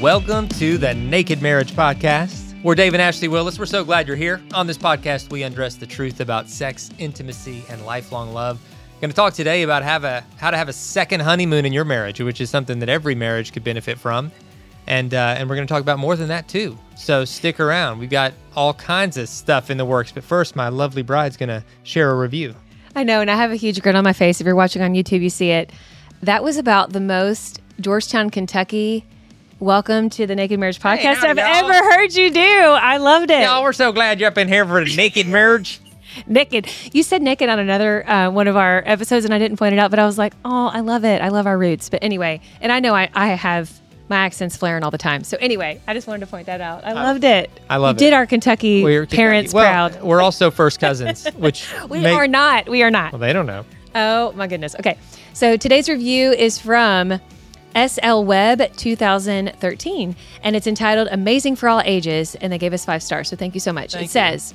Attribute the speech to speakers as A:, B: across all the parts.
A: Welcome to the Naked Marriage Podcast. We're Dave and Ashley Willis. We're so glad you're here. On this podcast, we undress the truth about sex, intimacy, and lifelong love. Going to talk today about have a, how to have a second honeymoon in your marriage, which is something that every marriage could benefit from. And, uh, and we're going to talk about more than that too. So stick around. We've got all kinds of stuff in the works. But first, my lovely bride's going to share a review.
B: I know, and I have a huge grin on my face. If you're watching on YouTube, you see it. That was about the most Georgetown, Kentucky. Welcome to the Naked Marriage Podcast
A: howdy,
B: I've
A: y'all.
B: ever heard you do. I loved it.
A: Y'all, we're so glad you're up in here for the Naked Marriage.
B: naked. You said naked on another uh, one of our episodes, and I didn't point it out, but I was like, oh, I love it. I love our roots. But anyway, and I know I, I have my accents flaring all the time. So anyway, I just wanted to point that out. I loved it.
A: I love
B: you
A: it.
B: did our Kentucky
A: We're
B: parents
A: well,
B: proud.
A: We're also first cousins, which
B: We
A: make-
B: are not. We are not.
A: Well, they don't know.
B: Oh my goodness. Okay. So today's review is from SL Web 2013 and it's entitled Amazing for All Ages and they gave us 5 stars. So thank you so much.
A: Thank
B: it
A: you.
B: says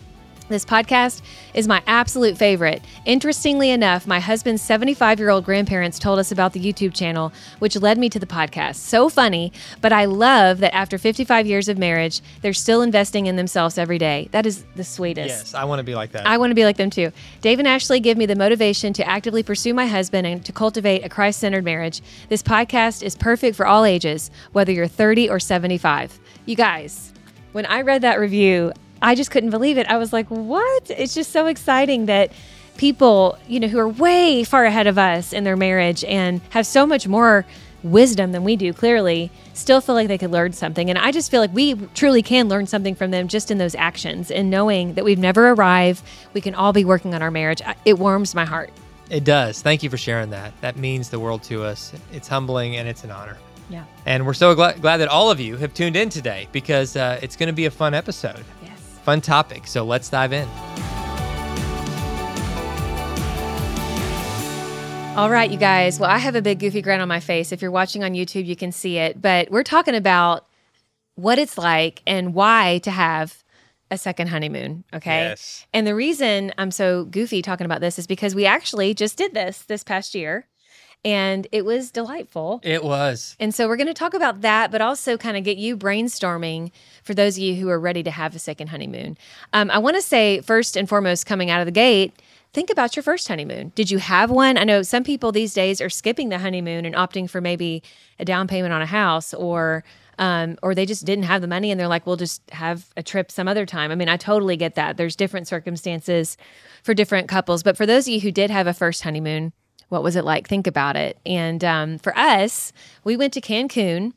B: this podcast is my absolute favorite. Interestingly enough, my husband's 75 year old grandparents told us about the YouTube channel, which led me to the podcast. So funny, but I love that after 55 years of marriage, they're still investing in themselves every day. That is the sweetest.
A: Yes, I want to be like that.
B: I want to be like them too. Dave and Ashley give me the motivation to actively pursue my husband and to cultivate a Christ centered marriage. This podcast is perfect for all ages, whether you're 30 or 75. You guys, when I read that review, I just couldn't believe it. I was like, what? It's just so exciting that people, you know, who are way far ahead of us in their marriage and have so much more wisdom than we do, clearly, still feel like they could learn something. And I just feel like we truly can learn something from them just in those actions and knowing that we've never arrived. We can all be working on our marriage. It warms my heart.
A: it does. Thank you for sharing that. That means the world to us. It's humbling and it's an honor.
B: Yeah.
A: And we're so glad, glad that all of you have tuned in today because uh, it's going to be a fun episode. Fun topic. So let's dive in.
B: All right, you guys. Well, I have a big goofy grin on my face. If you're watching on YouTube, you can see it. But we're talking about what it's like and why to have a second honeymoon. Okay.
A: Yes.
B: And the reason I'm so goofy talking about this is because we actually just did this this past year and it was delightful.
A: It was.
B: And so we're going to talk about that, but also kind of get you brainstorming for those of you who are ready to have a second honeymoon. Um, I want to say, first and foremost, coming out of the gate, think about your first honeymoon. Did you have one? I know some people these days are skipping the honeymoon and opting for maybe a down payment on a house or. Um, or they just didn't have the money and they're like, we'll just have a trip some other time. I mean, I totally get that. There's different circumstances for different couples. But for those of you who did have a first honeymoon, what was it like? Think about it. And um, for us, we went to Cancun,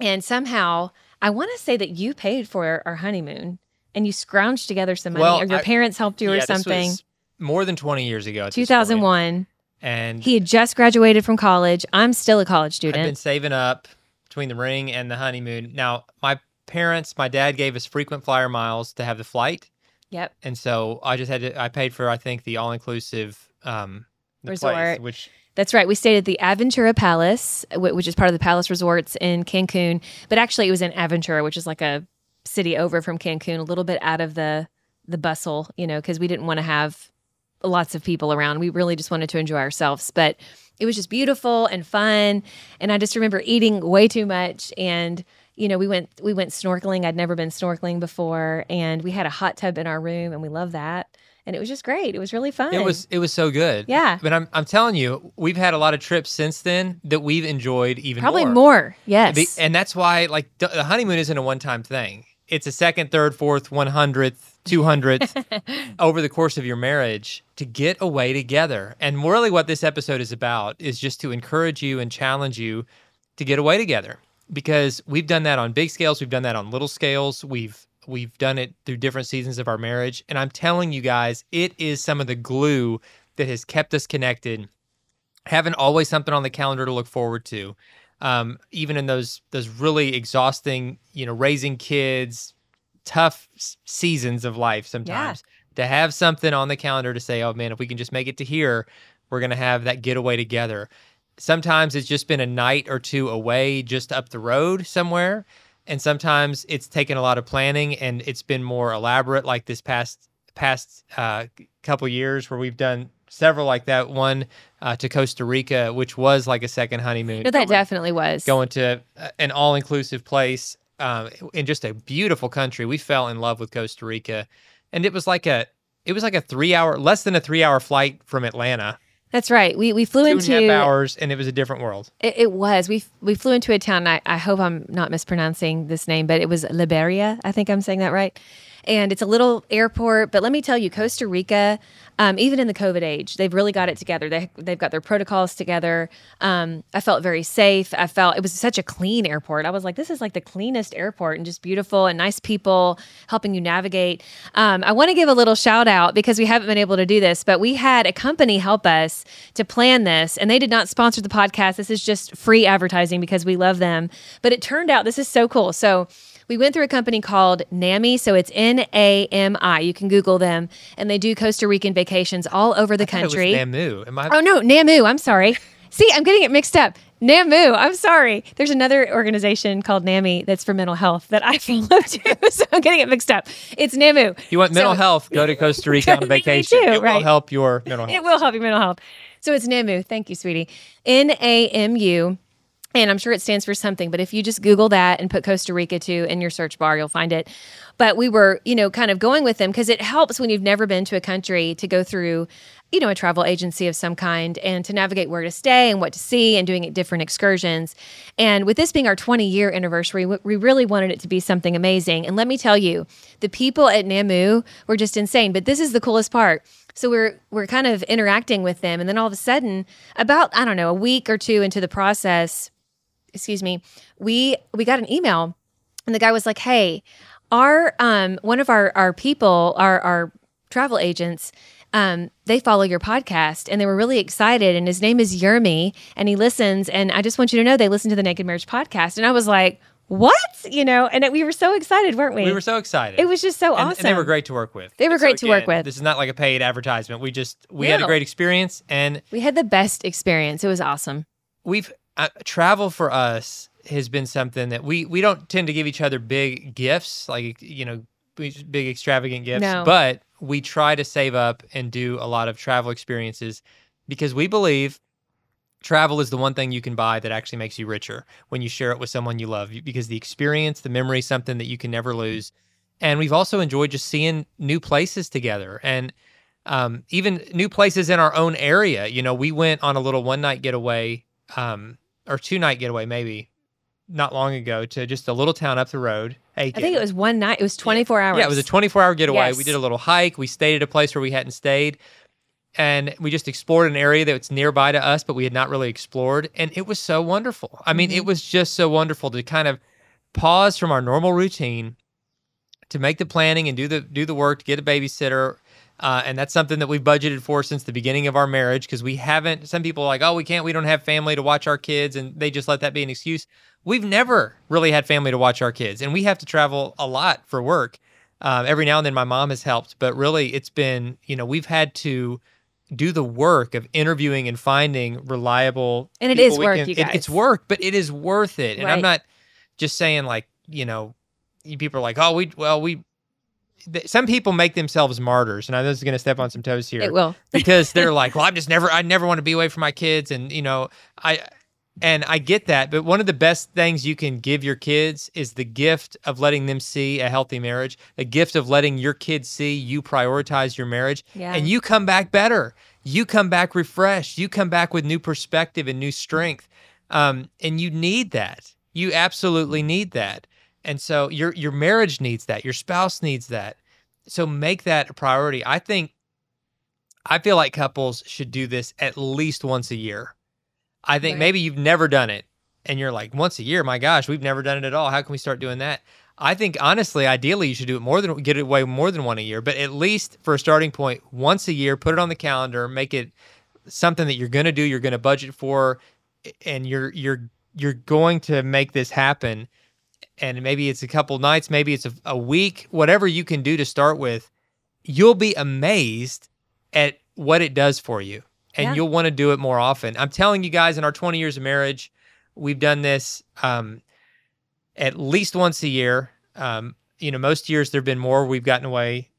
B: and somehow I want to say that you paid for our honeymoon and you scrounged together some money,
A: Well,
B: or your
A: I-
B: parents helped you
A: Yeah,
B: or something.
A: more than 20 years ago. this point.
B: 2001.
A: And
B: He had just graduated from college. I'm still a college student.
A: I've been saving up between the ring and the honeymoon. Now, my parents, my dad gave us frequent flyer miles to have the flight.
B: yep.
A: And so I just had to, I paid for, I think, the all inclusive um, the
B: Resort.
A: place, which
B: That's right. We stayed at the Aventura Palace, which is part of the Palace Resorts in Cancun. But actually, it was in Aventura, which is like a city over from Cancun, a little bit out of the the bustle, you know, because we didn't want to have lots of people around. We really just wanted to enjoy ourselves. But it was just beautiful and fun. And I just remember eating way too much and you know, we went we went snorkeling. I'd never been snorkeling before, and we had a hot tub in our room, and we love that. And it was just great. It was really fun.
A: It was it was so good.
B: Yeah.
A: But I'm I'm telling you, we've had a lot of trips since then that we've enjoyed even
B: probably
A: more.
B: more. Yes.
A: The- and that's why like the honeymoon isn't a one-time thing. It's a second, third, fourth, 100th, 200th over the course of your marriage to get away together. And really what this episode is about is just to encourage you and challenge you to get away together because we've done that on big scales, we've done that on little scales. We've we've done it through different seasons of our marriage, and I'm telling you guys, it is some of the glue that has kept us connected. Having always something on the calendar to look forward to um, even in those those really exhausting, you know, raising kids, tough seasons of life sometimes. To have something on the calendar to say, oh man, if we can just make it to here, we're gonna have that getaway together. Sometimes it's just been a night or two away, just up the road somewhere, and sometimes it's taken a lot of planning and it's been more elaborate, like this past past uh, couple years where we've done several like that. One uh, to Costa Rica, which was like a second honeymoon
B: no, that definitely was.
A: going to uh, an all-inclusive place um, in just a beautiful country. We fell in love with Costa Rica, and it was like a it was like a three-hour, less than a three-hour flight from Atlanta.
B: That's right. We we flew
A: Two and a half
B: into
A: hours, and it was a different world.
B: It, it was. We we flew into a town. I, I hope I'm not mispronouncing this name, but it was Liberia. I think I'm saying that right. And it's a little airport, but let me tell you, Costa Rica, um, even in the COVID age, they've really got it together. They they've got their protocols together. Um, I felt very safe. I felt it was such a clean airport. I was like, this is like the cleanest airport, and just beautiful and nice people helping you navigate. Um, I want to give a little shout out because we haven't been able to do this, but we had a company help us to plan this, and they did not sponsor the podcast. This is just free advertising because we love them. But it turned out this is so cool. So we went through a company called NAMI. So it's N A M I. You can Google them, and they do Costa Rican vacations all over the
A: I
B: country.
A: Namu. Am I?
B: Oh no, NAMU. I'm sorry. See, I'm getting it mixed up. NAMU. I'm sorry. There's another organization called NAMI that's for mental health that I follow too, so I'm getting it mixed up. It's NAMU.
A: you want mental
B: So-
A: health? Go to Costa Rica on vacation.
B: too,
A: it will help your mental health.
B: It will help your mental health. So it's NAMU. Thank you, sweetie. N A M U. And I'm sure it stands for something, but if you just Google that and put Costa Rica too in your search bar, you'll find it. But we were, you know, kind of going with them because it helps when you've never been to a country to go through, you know, a travel agency of some kind and to navigate where to stay and what to see and doing different excursions. And with this being our 20 year anniversary, we- we really wanted it to be something amazing. And let me tell you, the people at NAMU were just insane. But this is the coolest part. So we're we're kind of interacting with them, and then all of a sudden, about I don't know, a week or two into the process, excuse me, we we got an email, and the guy was like, "Hey, our um one of our our people, our our travel agents." Um, they follow your podcast and they were really excited. And his name is Yermi and he listens. And I just want you to know they listen to the Naked Marriage podcast. And I was like, what? You know, and we were so excited, weren't we?
A: We were so excited.
B: it was just so
A: and,
B: awesome.
A: and they were great to work with.
B: They were
A: And so
B: great to work with.
A: This is not like a paid advertisement. We just we had a great experience, and
B: We had the best experience. It was awesome.
A: we've uh, travel for us has been something that we we don't tend to give each other big gifts like you know big extravagant gifts
B: No.
A: but we try to save up and do a lot of travel experiences because we believe travel is the one thing you can buy that actually makes you richer when you share it with someone you love because the experience the memory is something that you can never lose and we've also enjoyed just seeing new places together and um, even new places in our own area you know we went on a little one night getaway um, or two night getaway maybe not long ago to just a little town up the road
B: I think it was one night. It was 24 hours.
A: yeah, it was a 24 hour getaway.
B: Yes.
A: We did a little hike. We stayed at a place where we hadn't stayed. And we just explored an area that was nearby to us, but we had not really explored. And it was so wonderful. I mean,
B: Mm-hmm.
A: it was just so wonderful to kind of pause from our normal routine to make the planning and do the do the work to get a babysitter. Uh, and that's something that we've budgeted for since the beginning of our marriage because we haven't. Some people are like, oh, we can't, we don't have family to watch our kids, and they just let that be an excuse. We've never really had family to watch our kids, and we have to travel a lot for work. Um, every now and then, my mom has helped, but really, it's been you know we've had to do the work of interviewing and finding reliable.
B: And it
A: people
B: is work,
A: can-
B: you
A: it- it's work, but it is worth it. And I'm not just saying like you know, people are like, oh, we well we. Th- Some people make themselves martyrs, and I know this is going to step on some toes here
B: It will.
A: because they're like, well, I'm just never, I never want to be away from my kids, and you know, I, And I get that, but one of the best things you can give your kids is the gift of letting them see a healthy marriage, the gift of letting your kids see you prioritize your marriage,
B: Yeah.
A: and you come back better. You come back refreshed. You come back with new perspective and new strength. Um, and you need that. You absolutely need that. And so your your marriage needs that. Your spouse needs that. So make that a priority. I think I feel like couples should do this at least once a year. I think
B: Right.
A: maybe you've never done it and you're like, once a year, my gosh, we've never done it at all. How can we start doing that? I think honestly, ideally, you should do it more than get it away more than one a year, but at least for a starting point, once a year, put it on the calendar, make it something that you're going to do, you're going to budget for, and you're you're you're going to make this happen. And maybe it's a couple nights, maybe it's a, a week, whatever you can do to start with. You'll be amazed at what it does for you, and
B: Yeah.
A: you'll want to do it more often. I'm telling you guys, in our 20 years of marriage, we've done this um, at least once a year. Um, you know, most years there've been more. We've gotten away.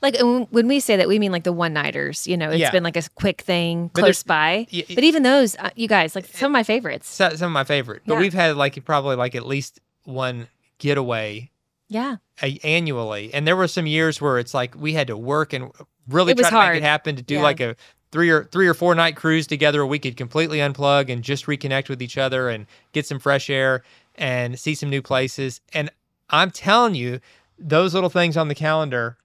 B: Like when we say that, we mean like the one nighters. You know, it's
A: Yeah.
B: been like a quick thing
A: But
B: close by.
A: y- y-
B: But even those, uh, you guys, like some of my favorites.
A: some of my favorite, but
B: Yeah.
A: we've had like probably like at least one getaway
B: Yeah,
A: a- annually, and there were some years where it's like we had to work and really
B: It
A: try to make it happen to do
B: Yeah.
A: like a three or three or four night cruise together where we could completely unplug and just reconnect with each other and get some fresh air and see some new places. And I'm telling you, those little things on the calendar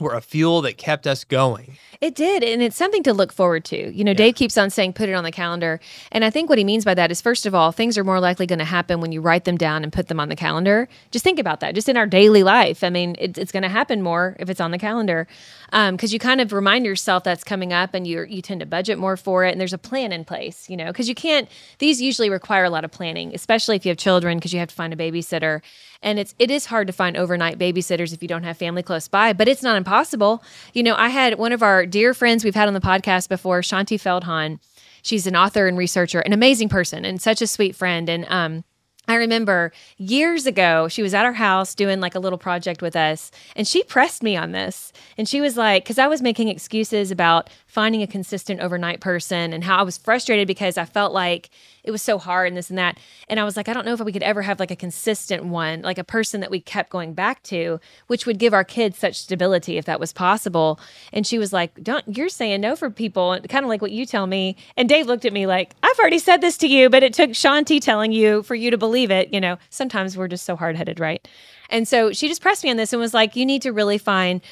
A: were a fuel that kept us going.
B: it did, and it's something to look forward to. You know, Dave keeps on saying put it on the calendar, and I think what he means by that is first of all, things are more likely going to happen when you write them down and put them on the calendar. Just think about that, just in our daily life. I mean, it, it's going to happen more if it's on the calendar, um, because you kind of remind yourself that's coming up, and you you tend to budget more for it, and there's a plan in place. You know, because you can't. These usually require a lot of planning, especially if you have children, because you have to find a babysitter, and it's it is hard to find overnight babysitters if you don't have family close by, but it's not impossible. You know, I had one of our dear friends we've had on the podcast before, Shaunti Feldhahn. She's an author and researcher, an amazing person, and such a sweet friend. And um, I remember years ago, she was at our house doing like a little project with us, and she pressed me on this. And she was like, because I was making excuses about finding a consistent overnight person and how I was frustrated because I felt like it was so hard and this and that. And I was like, I don't know if we could ever have like a consistent one, like a person that we kept going back to, which would give our kids such stability if that was possible. And she was like, Don't, you're saying no for people, kind of like what you tell me. And Dave looked at me like, I've already said this to you, but it took Shaunti telling you for you to believe it. You know, sometimes we're just so hard headed, right? And so she just pressed me on this and was like, You need to really find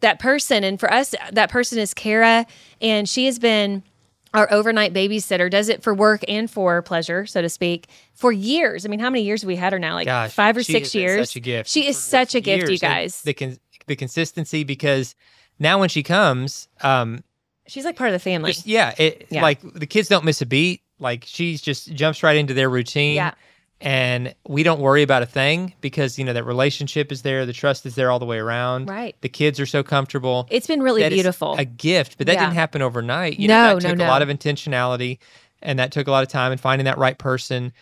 B: that person. And for us, that person is Kara, and she has been our overnight babysitter, does it for work and for pleasure, so to speak, for years. I mean, how many years have we had her now? Like
A: Gosh,
B: five or six years.
A: Such a gift.
B: She is
A: for
B: such a gift, you guys.
A: The con- the consistency because now when she comes, um,
B: She's like part of the family.
A: yeah, it
B: Yeah.
A: like the kids don't miss a beat. Like she's just jumps right into their routine.
B: Yeah.
A: And we don't worry about a thing because you know that relationship is there, the trust is there all the way around.
B: Right.
A: The kids are so comfortable.
B: It's been really beautiful.
A: a gift, but that
B: Yeah.
A: didn't happen overnight. You
B: No,
A: know,
B: no,
A: that took
B: no.
A: a lot of intentionality, and that took a lot of time and finding that right person.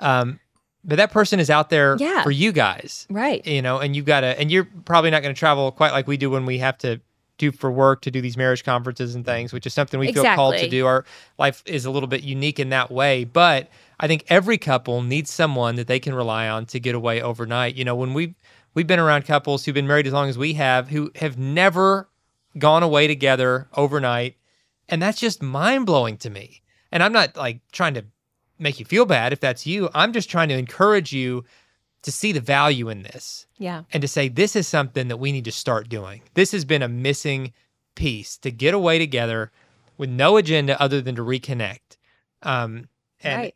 A: Um, but that person is out there
B: Yeah.
A: for you guys,
B: right.
A: you know, and you've got to, and you're probably not going to travel quite like we do when we have to do for work to do these marriage conferences and things, which is something we feel called to do. Our life is a little bit unique in that way, but I think every couple needs someone that they can rely on to get away overnight. You know, when we we've been around couples who've been married as long as we have, who have never gone away together overnight, and that's just mind blowing to me. And I'm not like trying to make you feel bad if that's you. I'm just trying to encourage you to see the value in this
B: Yeah.
A: and to say this is something that we need to start doing. This has been a missing piece to get away together with no agenda other than to reconnect um, and
B: Right.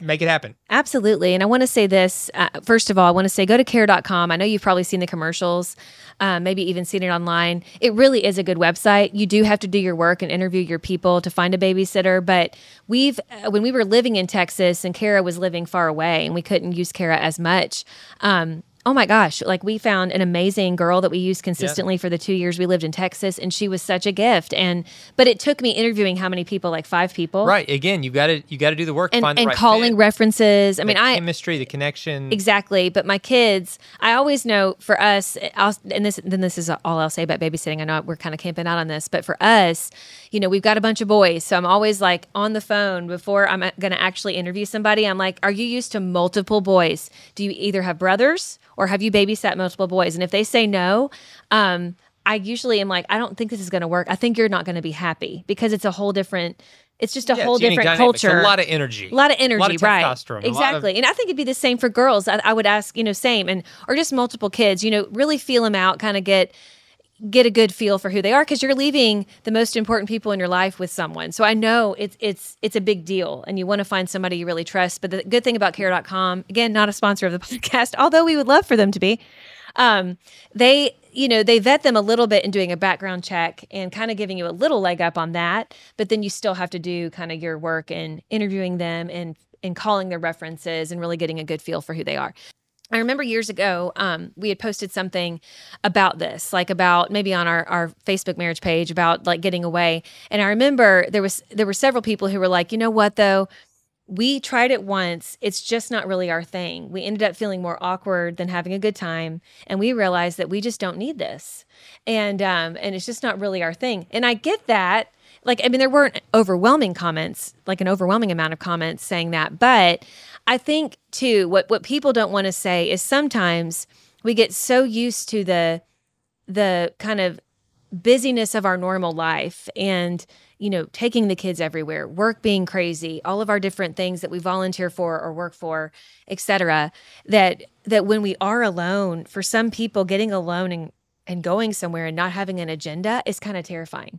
A: Make it happen.
B: Absolutely. And I want to say this uh, first of all, I want to say go to care.com. I know you've probably seen the commercials, um, maybe even seen it online. It really is a good website. You do have to do your work and interview your people to find a babysitter. But we've, uh, when we were living in Texas and Kara was living far away and we couldn't use Kara as much, um, oh my gosh, like we found an amazing girl that we used consistently for the two years we lived in Texas, and she was such a gift. And but it took me interviewing how many people, like five people,
C: Right. Again, you got to you got to do the work.
B: and
C: find the right
B: calling
C: fit,
B: references. I
C: the
B: mean, I
C: chemistry, the connection.
B: Exactly. But my kids, I always know for us, I'll, and this then this is all I'll say about babysitting. I know we're kind of camping out on this, but for us, you know, we've got a bunch of boys, so I'm always like on the phone before I'm uh, going to actually interview somebody. I'm like, "Are you used to multiple boys? Do you either have brothers or have you babysat multiple boys?" And if they say no, um, I usually am like, "I don't think this is going to work. I think you're not going to be happy because it's a whole different." It's just a
C: Yeah,
B: whole different
C: dynamics,
B: culture.
C: A lot of energy.
B: A lot of energy,
C: A lot of
B: right?
C: lot of-
B: Exactly, and I think it'd be the same for girls. I, I would ask, you know, same, and or just multiple kids. You know, really feel them out, kind of get get a good feel for who they are because you're leaving the most important people in your life with someone. So I know it's it's it's a big deal, and you want to find somebody you really trust. But the good thing about Care.com, again, not a sponsor of the podcast, although we would love for them to be. Um, they you know they vet them a little bit in doing a background check and kind of giving you a little leg up on that but then you still have to do kind of your work in interviewing them and and calling their references and really getting a good feel for who they are I remember years ago, um, we had posted something about this, like about maybe on our, our Facebook marriage page about like getting away. And I remember there was there were several people who were like, you know what though, we tried it once. It's just not really our thing. We ended up feeling more awkward than having a good time, and we realized that we just don't need this, and um, and it's just not really our thing. And I get that. Like, I mean, there weren't overwhelming comments, like an overwhelming amount of comments saying that, but I think too, what what people don't want to say is sometimes we get so used to the the kind of busyness of our normal life and you know taking the kids everywhere work being crazy all of our different things that we volunteer for or work for etc that that when we are alone for some people getting alone and and going somewhere and not having an agenda is kind of terrifying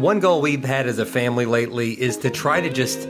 A: One goal we've had as a family lately is to try to just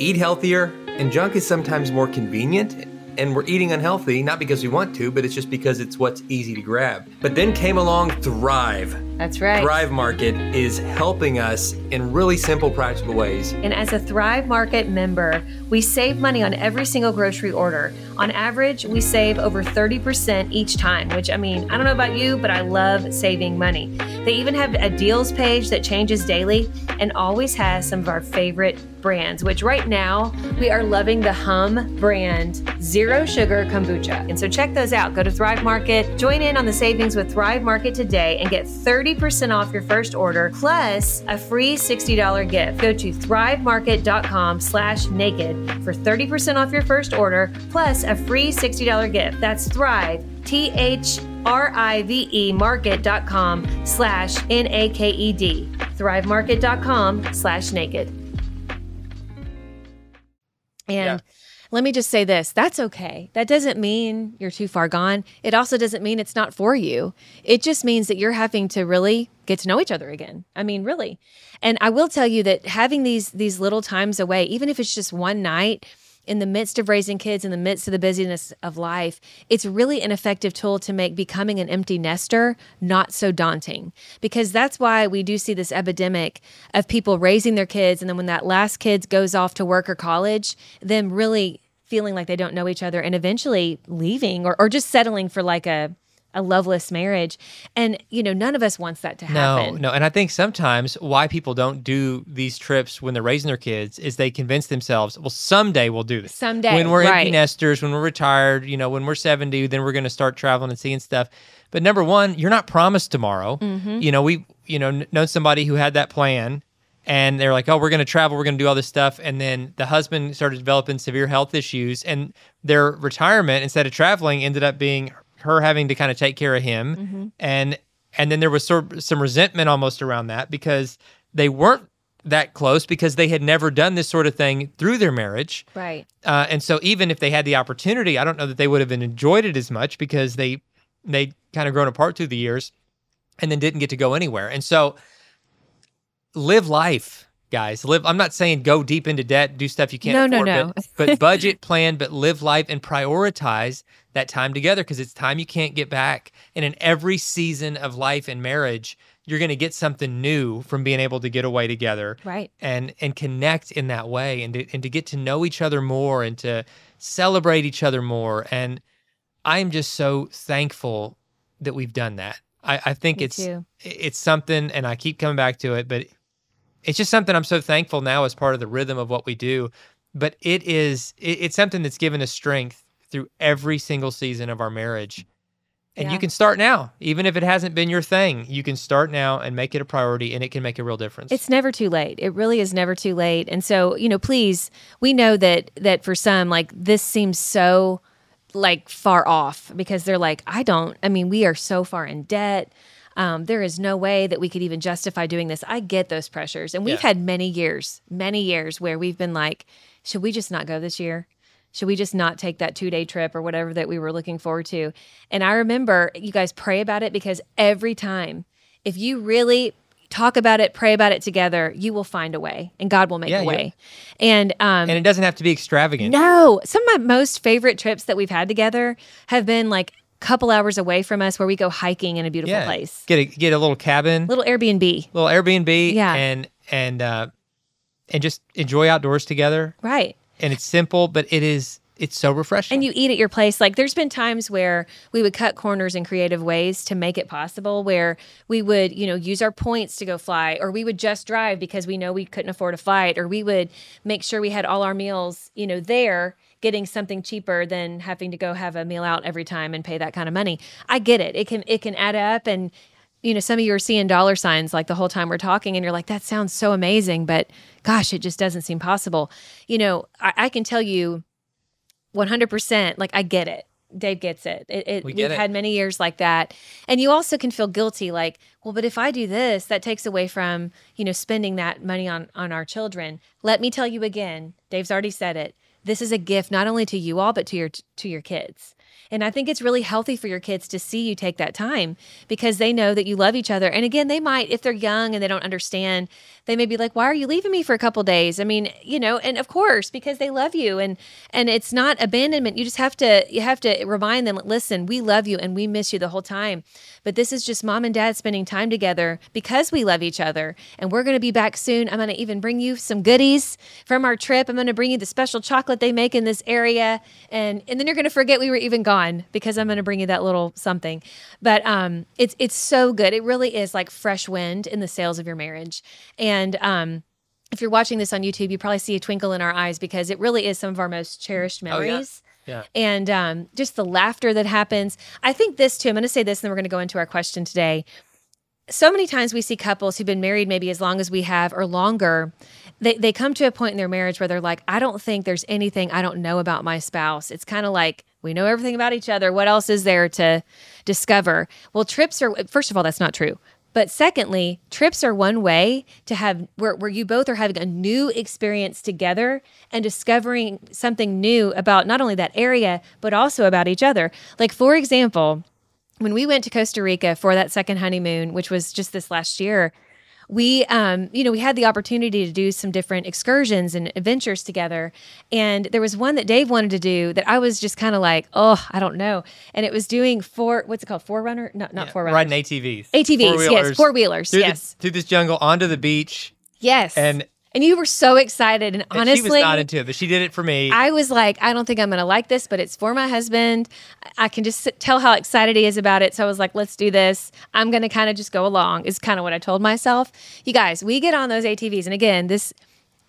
A: eat healthier, and junk is sometimes more convenient. And we're eating unhealthy, not because we want to, but it's just because it's what's easy to grab. But then came along Thrive.
B: That's right.
A: Thrive Market is helping us in really simple, practical ways.
B: And as a Thrive Market member, we save money on every single grocery order. On average, we save over 30% each time, which I mean, I don't know about you, but I love saving money. They even have a deals page that changes daily and always has some of our favorite brands, which right now we are loving the Humm brand Zero Sugar Kombucha. And so check those out. Go to Thrive Market, join in on the savings with Thrive Market today, and get 30% off your first order plus a free $60 gift. Go to thrivemarket.com slash naked for 30% off your first order plus a free $60 gift. That's Thrive, T H R I V E market.com slash N A K E D. Thrive Thrivemarket.com slash naked. And
C: Yeah.
B: let me just say this that's okay. That doesn't mean you're too far gone. It also doesn't mean it's not for you. It just means that you're having to really get to know each other again. I mean, really. And I will tell you that having these these little times away, even if it's just one night, in the midst of raising kids, in the midst of the busyness of life, it's really an effective tool to make becoming an empty nester not so daunting. Because that's why we do see this epidemic of people raising their kids, and then when that last kid goes off to work or college, them really feeling like they don't know each other and eventually leaving or, or just settling for like a a loveless marriage. And, you know, none of us wants that to happen.
A: no. No. And I think sometimes why people don't do these trips when they're raising their kids is they convince themselves, well, someday we'll do this.
B: Someday,
A: When we're
B: right.
A: empty nesters, when we're retired, you know, when we're 70, then we're going to start traveling and seeing stuff. But number one, you're not promised tomorrow.
B: Mm-hmm.
A: You know, we, you know, kn- know somebody who had that plan and they're like, oh, we're going to travel, we're going to do all this stuff. And then the husband started developing severe health issues, and their retirement, instead of traveling, ended up being her having to kind of take care of him.
B: Mm-hmm.
A: And and then there was sort of some resentment almost around that because they weren't that close because they had never done this sort of thing through their marriage.
B: Right.
A: Uh, and so even if they had the opportunity, I don't know that they would have enjoyed it as much because they they kind of grown apart through the years and then didn't get to go anywhere. And so live life, guys. Live I'm not saying go deep into debt, do stuff you can't
B: No, no,
A: afford,
B: no.
A: But, but budget, plan, but live life and prioritize that time together because it's time you can't get back. And in every season of life and marriage, you're going to get something new from being able to get away together
B: Right.
A: and and connect in that way and to, and to get to know each other more and to celebrate each other more and i'm just so thankful that we've done that i, I think
B: Me
A: it's
B: too.
A: it's something and i keep coming back to it but it's just something i'm so thankful now as part of the rhythm of what we do but it is it, it's something that's given us strength through every single season of our marriage and
B: Yeah.
A: you can start now even if it hasn't been your thing you can start now and make it a priority and it can make a real difference
B: It's never too late. It really is never too late. And so, you know, please, we know that that for some like this seems so like far off because they're like, I don't. I mean, we are so far in debt. Um, there is no way that we could even justify doing this. I get those pressures, and we've
A: Yeah.
B: had many years, many years where we've been like, should we just not go this year? Should we just not take that two day trip or whatever that we were looking forward to? And I remember you guys pray about it because every time, if you really talk about it, pray about it together, you will find a way and God will make
A: Yeah,
B: a way. And, um,
A: and it doesn't have to be extravagant
B: no, some of my most favorite trips that we've had together have been like couple hours away from us where we go hiking in a beautiful
A: yeah
B: place.
A: get a get a little cabin
B: Little Airbnb.
A: little Airbnb
B: Yeah.
A: and and uh and just enjoy outdoors together.
B: Right.
A: And it's simple, but it is it's so refreshing.
B: And you eat at your place. Like there's been times where we would cut corners in creative ways to make it possible where we would, you know, use our points to go fly or we would just drive because we know we couldn't afford a flight or we would make sure we had all our meals, you know, there getting something cheaper than having to go have a meal out every time and pay that kind of money. I get it. It can it can add up and you know, some of you are seeing dollar signs like the whole time we're talking, and you're like, that sounds so amazing, but gosh, it just doesn't seem possible. You know, I, I can tell you 100% like i get it dave gets it, it, it
A: We
B: we've
A: it.
B: had many years like that and you also can feel guilty like well but if i do this that takes away from you know spending that money on on our children let me tell you again dave's already said it this is a gift not only to you all but to your to your kids. And i think it's really healthy for your kids to see you take that time because they know that you love each other. And again they might if they're young and they don't understand they may be like why are you leaving me for a couple days? I mean you know and of course because they love you and and it's not abandonment. You just have to you have to remind them listen we love you and we miss you the whole time but this is just mom and dad spending time together because we love each other. And we're going to be back soon. I'm going to even bring you some goodies from our trip. I'm going to bring you the special chocolate they make in this area. And and then you're going to forget we were even gone because i'm going to bring you that little something. But um it's it's so good. It really is like fresh wind in the sails of your marriage. And um if you're watching this on YouTube, you probably see a twinkle in our eyes because it really is some of our most cherished
A: Oh, yeah. Yeah.
B: And um, just the laughter that happens. I think this too, I'm going to say this and then we're going to go into our question today. So many times we see couples who've been married maybe as long as we have or longer. They, they come to a point in their marriage where they're like, I don't think there's anything I don't know about my spouse. It's kind of like we know everything about each other. What else is there to discover? Well, trips are, first of all, that's not true. But secondly, trips are one way to have where, where you both are having a new experience together and discovering something new about not only that area, but also about each other. Like, for example, when we went to Costa Rica for that second honeymoon, which was just this last year, we um you know we had the opportunity to do some different excursions and adventures together. And there was one that dave wanted to do that i was just kind of like oh i don't know. And it was doing four what's it called? Forerunner? No not forerunner.
A: Riding ATVs.
B: ATVs, yes,
A: Four-wheelers.
B: four-wheelers,
A: through the-
B: yes.
A: through this jungle onto the beach.
B: Yes.
A: And
B: And you were so excited. And
A: And
B: honestly,
A: she was not into it, but she did it for me.
B: I was like, I don't think I'm going to like this, but it's for my husband. I can just tell how excited he is about it. So I was like, let's do this. I'm going to kind of just go along, is kind of what I told myself. You guys, we get on those ATVs. And again, this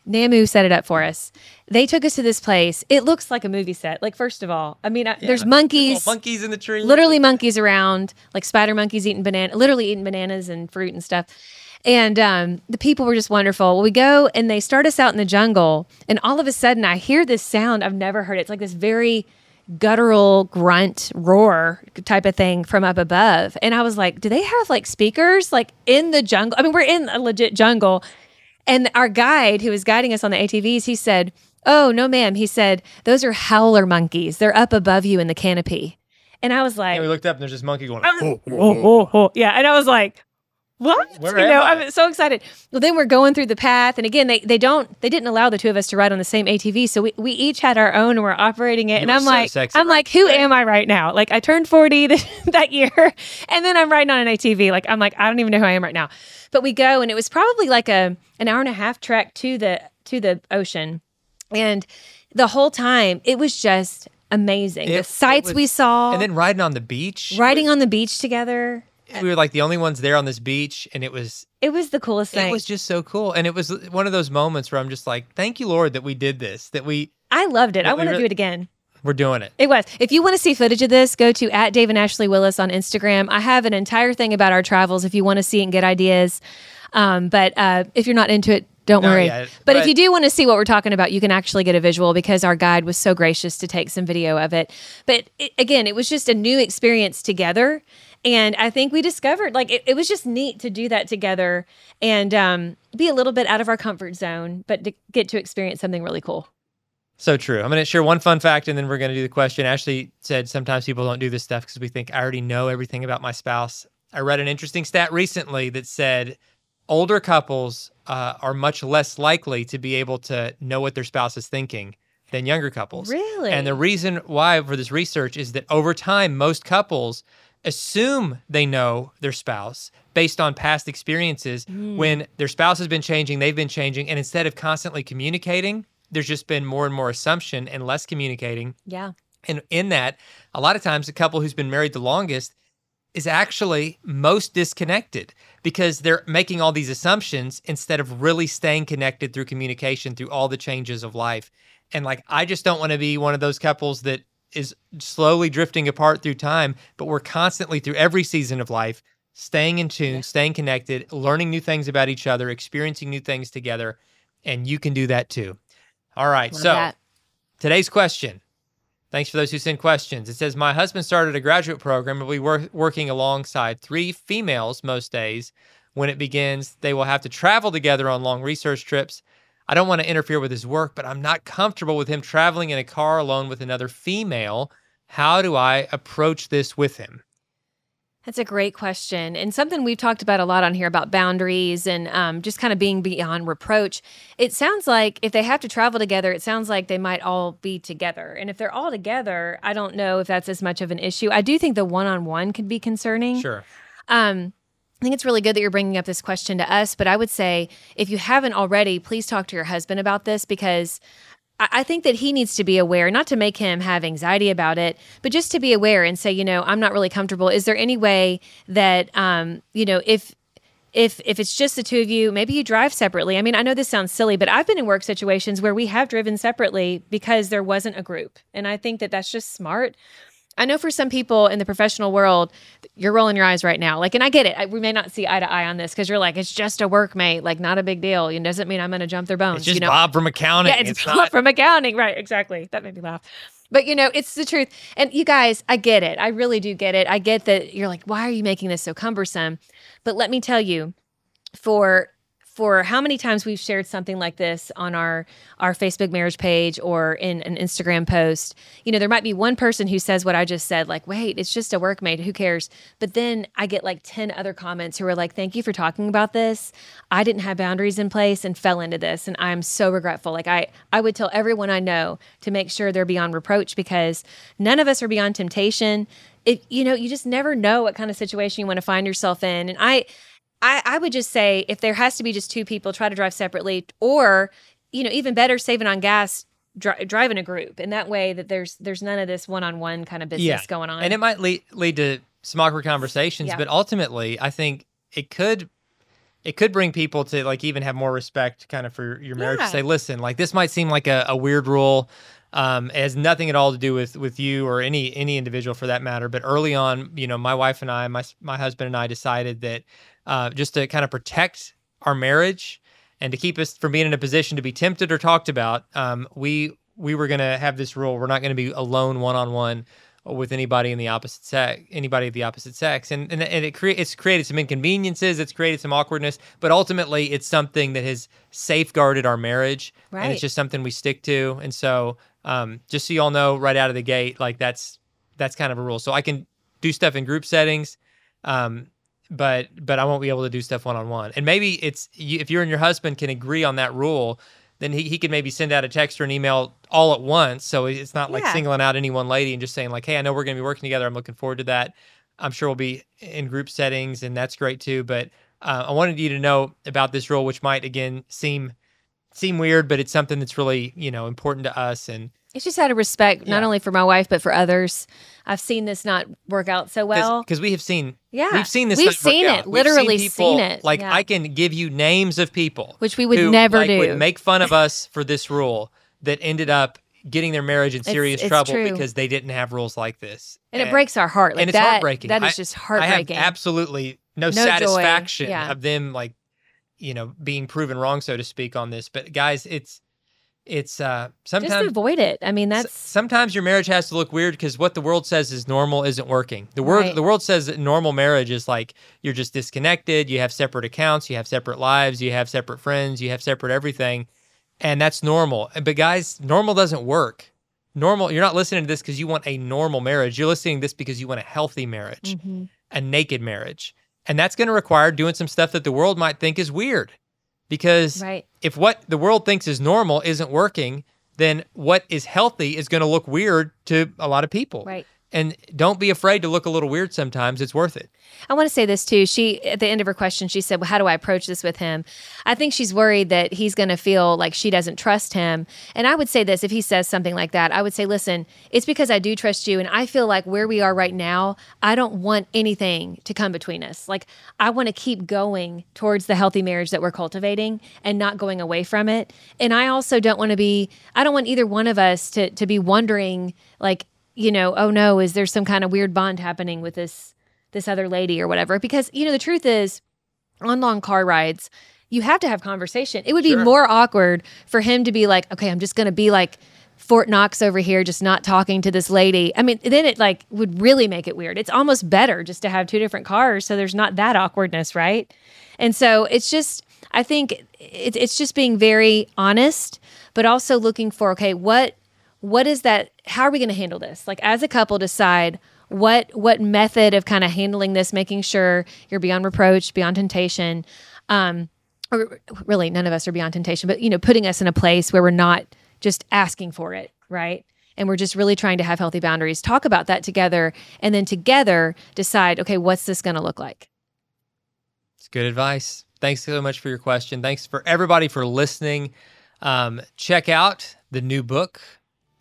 B: Namu set it up for us. They took us to this place. It looks like a movie set. Like, first of all, I mean, I, there's
A: Little
B: monkeys.
A: monkeys in the tree.
B: literally monkeys around, like spider monkeys eating banana, literally eating bananas and fruit and stuff. And um, the people were just wonderful. Well, we go and they start us out in the jungle, and all of a sudden I hear this sound I've never heard. It's like this very guttural grunt roar type of thing from up above. And I was like, do they have like speakers like in the jungle? I mean, we're in a legit jungle. And our guide who was guiding us on the ATVs, he said, Oh, no, ma'am. He said, Those are howler monkeys. They're up above you in the canopy. And I was like,
A: And we looked up and there's this monkey going,
B: oh, oh, oh. Yeah. And I was like, what?
A: Where
B: you know,
A: I?
B: I'm so excited. Well, then we're going through the path. And again, they, they don't, they didn't allow the two of us to ride on the same ATV. So we, we each had our own and we're operating it. and I'm
A: so
B: like,
A: sexy
B: I'm
A: right
B: like, who am I right now? Like I turned 40 th- that year and then I'm riding on an ATV. Like, I'm like, I don't even know who I am right now. But we go and it was probably like a, an hour and a half trek to the, to the ocean. And the whole time it was just amazing.
A: It-
B: the sights
A: was-
B: we saw
A: and then riding on the beach.
B: riding on the beach together.
A: We were like the only ones there on this beach, and it was
B: It was the coolest thing.
A: it was just so cool. And it was one of those moments where I'm just like, thank you, Lord, that we did this. That we
B: I loved it. I want to
A: really-
B: do it again.
A: we're doing it.
B: It was. If you want to see footage of this, go to at Dave and Ashley Willis on Instagram. I have an entire thing about our travels if you want to see it and get ideas. Um, but uh, if you're not into it, don't
A: Not
B: worry.
A: yet,
B: but, if you do want to see what we're talking about, you can actually get a visual because our guide was so gracious to take some video of it. But it, again, it was just a new experience together. And I think we discovered like it, it was just neat to do that together and um, be a little bit out of our comfort zone, but to get to experience something really cool.
A: So true. I'm going to share one fun fact and then we're going to do the question. Ashley said sometimes people don't do this stuff because we think I already know everything about my spouse. I read an interesting stat recently that said older couples uh, are much less likely to be able to know what their spouse is thinking than younger couples.
B: Really?
A: And the reason why for this research is that over time, most couples assume they know their spouse based on past experiences. Hmm. When their spouse has been changing, they've been changing. And instead of constantly communicating, there's just been more and more assumption and less communicating.
B: Yeah.
A: And in that, a lot of times, the couple who's been married the longest is actually most disconnected because they're making all these assumptions instead of really staying connected through communication through all the changes of life. And like, I just don't want to be one of those couples that is slowly drifting apart through time, but we're constantly through every season of life staying in tune, staying connected, learning new things about each other, experiencing new things together. And you can do that too. All right.
B: Love
A: so,
B: that.
A: Today's question. Thanks for those who send questions. It says, My husband started a graduate program and we were working alongside three females most days. When it begins, they will have to travel together on long research trips. I don't want to interfere with his work, but I'm not comfortable with him traveling in a car alone with another female. How do I approach this with him?
B: That's a great question. And something we've talked about a lot on here about boundaries and um, just kind of being beyond reproach. It sounds like if they have to travel together, it sounds like they might all be together. And if they're all together, I don't know if that's as much of an issue. I do think the one on one could be concerning.
A: Sure.
B: Um, I think it's really good that you're bringing up this question to us, but I would say if you haven't already, please talk to your husband about this because I think that he needs to be aware, not to make him have anxiety about it, but just to be aware and say, you know, I'm not really comfortable. Is there any way that, um, you know, if if if it's just the two of you, maybe you drive separately. I mean, I know this sounds silly, but I've been in work situations where we have driven separately because there wasn't a group, and I think that that's just smart. I know for some people in the professional world, you're rolling your eyes right now. Like, and I get it. I, we may not see eye to eye on this because you're like, it's just a workmate, like not a big deal. It doesn't mean I'm going to jump their bones.
A: It's just
B: you know?
A: Bob from accounting.
B: Yeah, it's,
A: It's
B: Bob
A: not-
B: from accounting. Right, exactly. That made me laugh. But you know, it's the truth. And you guys, I get it. I really do get it. I get that you're like, why are you making this so cumbersome? But let me tell you, for for how many times we've shared something like this on our our Facebook marriage page or in an Instagram post, you know, there might be one person who says what I just said, like, wait, it's just a workmate, who cares? But then I get like 10 other comments who are like, thank you for talking about this. I didn't have boundaries in place and fell into this. And I'm so regretful. Like I I would tell everyone I know to make sure they're beyond reproach because none of us are beyond temptation. It, you know, you just never know what kind of situation you want to find yourself in. And I I, I would just say if there has to be just two people, try to drive separately, or you know, even better, saving on gas, dri- drive in a group, and that way that there's there's none of this one on one kind of business
A: Yeah.
B: going on.
A: and it might lead lead to some awkward conversations
B: Yeah.
A: but ultimately i think it could it could bring people to like even have more respect kind of for your marriage
B: Yeah.
A: to say listen like this might seem like a, a weird rule um, it has nothing at all to do with with you or any any individual for that matter but early on you know my wife and i my my husband and i decided that uh, just to kind of protect our marriage and to keep us from being in a position to be tempted or talked about um, we we were going to have this rule. We're not going to be alone one-on-one with anybody in the opposite sex, anybody of the opposite sex, and and, and it crea- it's created some inconveniences, it's created some awkwardness, but ultimately it's something that has safeguarded our marriage, and it's just something we stick to. And so, um, just so you all know, right out of the gate, like that's that's kind of a rule. So I can do stuff in group settings, um, but but I won't be able to do stuff one on one. And maybe it's you, if you and your husband can agree on that rule. Then he, he could maybe send out a text or an email all at once. So it's not like
B: Yeah.
A: singling out any one lady and just saying, like, hey, I know we're going to be working together. I'm looking forward to that. I'm sure we'll be in group settings, and that's great too. But uh, I wanted you to know about this rule, which might again seem seem weird, but it's something that's really you know important to us. And
B: it's just out of respect, not
A: Yeah.
B: only for my wife but for others. I've seen this not work out so well.
A: because we have seen
B: Yeah.
A: we've seen this
B: We've
A: not work
B: seen
A: out.
B: it,
A: We've
B: literally
A: people-
B: seen it,
A: like
B: yeah.
A: I can give you names of people
B: Which we would
A: who,
B: never
A: like,
B: do.
A: would make fun of us for this rule that ended up getting their marriage in serious
B: it's
A: trouble
B: true.
A: because they didn't have rules like this
B: and it breaks our heart. Like
A: and it's
B: that,
A: heartbreaking.
B: That is
A: I-
B: just
A: I
B: heartbreaking.
A: have absolutely no,
B: No
A: satisfaction
B: Yeah.
A: of them like you know being proven wrong so to speak on this but guys it's it's uh
B: just
A: sometimes
B: avoid it. I mean, that's
A: sometimes your marriage has to look weird because what the world says is normal isn't working. The world
B: Right.
A: the world says that normal marriage is like you're just disconnected, you have separate accounts, you have separate lives, you have separate friends, you have separate everything, and that's normal. But guys, normal doesn't work. Normal, you're not listening to this because you want a normal marriage. You're listening to this because you want a healthy marriage,
B: Mhm.
A: a naked marriage. And that's going to require doing some stuff that the world might think is weird. Because
B: right.
A: if what the world thinks is normal isn't working, then what is healthy is going to look weird to a lot of people.
B: Right.
A: And don't be afraid to look a little weird sometimes. It's worth it.
B: I want to say this too. She at the end of her question, she said, "Well, how do I approach this with him?" I think she's worried that he's going to feel like she doesn't trust him. And I would say this: if he says something like that, I would say, "Listen, it's because I do trust you, and I feel like where we are right now, I don't want anything to come between us. Like I want to keep going towards the healthy marriage that we're cultivating, and not going away from it. And I also don't want to be. I don't want either one of us to to be wondering like." You know, oh no, is there some kind of weird bond happening with this this other lady or whatever. Because, you know, the truth is, on long car rides, you have to have conversation. It would be
A: Sure.
B: more awkward for him to be like, okay, I'm just going to be like Fort Knox over here, just not talking to this lady. I mean, then it like would really make it weird. It's almost better just to have two different cars so there's not that awkwardness, right? And so it's just, I think it, it's just being very honest, but also looking for, okay, what what is that how are we going to handle this like as a couple decide what what method of kind of handling this making sure you're beyond reproach beyond temptation um or really none of us are beyond temptation but you know putting us in a place where we're not just asking for it right and we're just really trying to have healthy boundaries talk about that together and then together decide okay what's this going to look like
A: It's good advice. Thanks so much for your question. Thanks for everybody for listening. Um, check out the new book,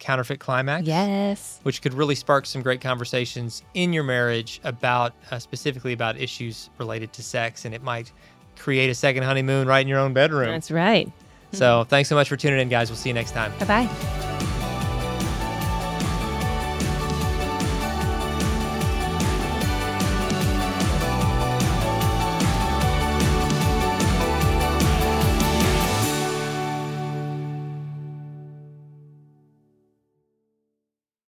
A: Counterfeit Climax.
B: yes.
A: which could really spark some great conversations in your marriage about uh, specifically about issues related to sex and it might create a second honeymoon right in your own bedroom.
B: That's right.
A: So thanks so much for tuning in guys. We'll see you next time.
B: Bye-bye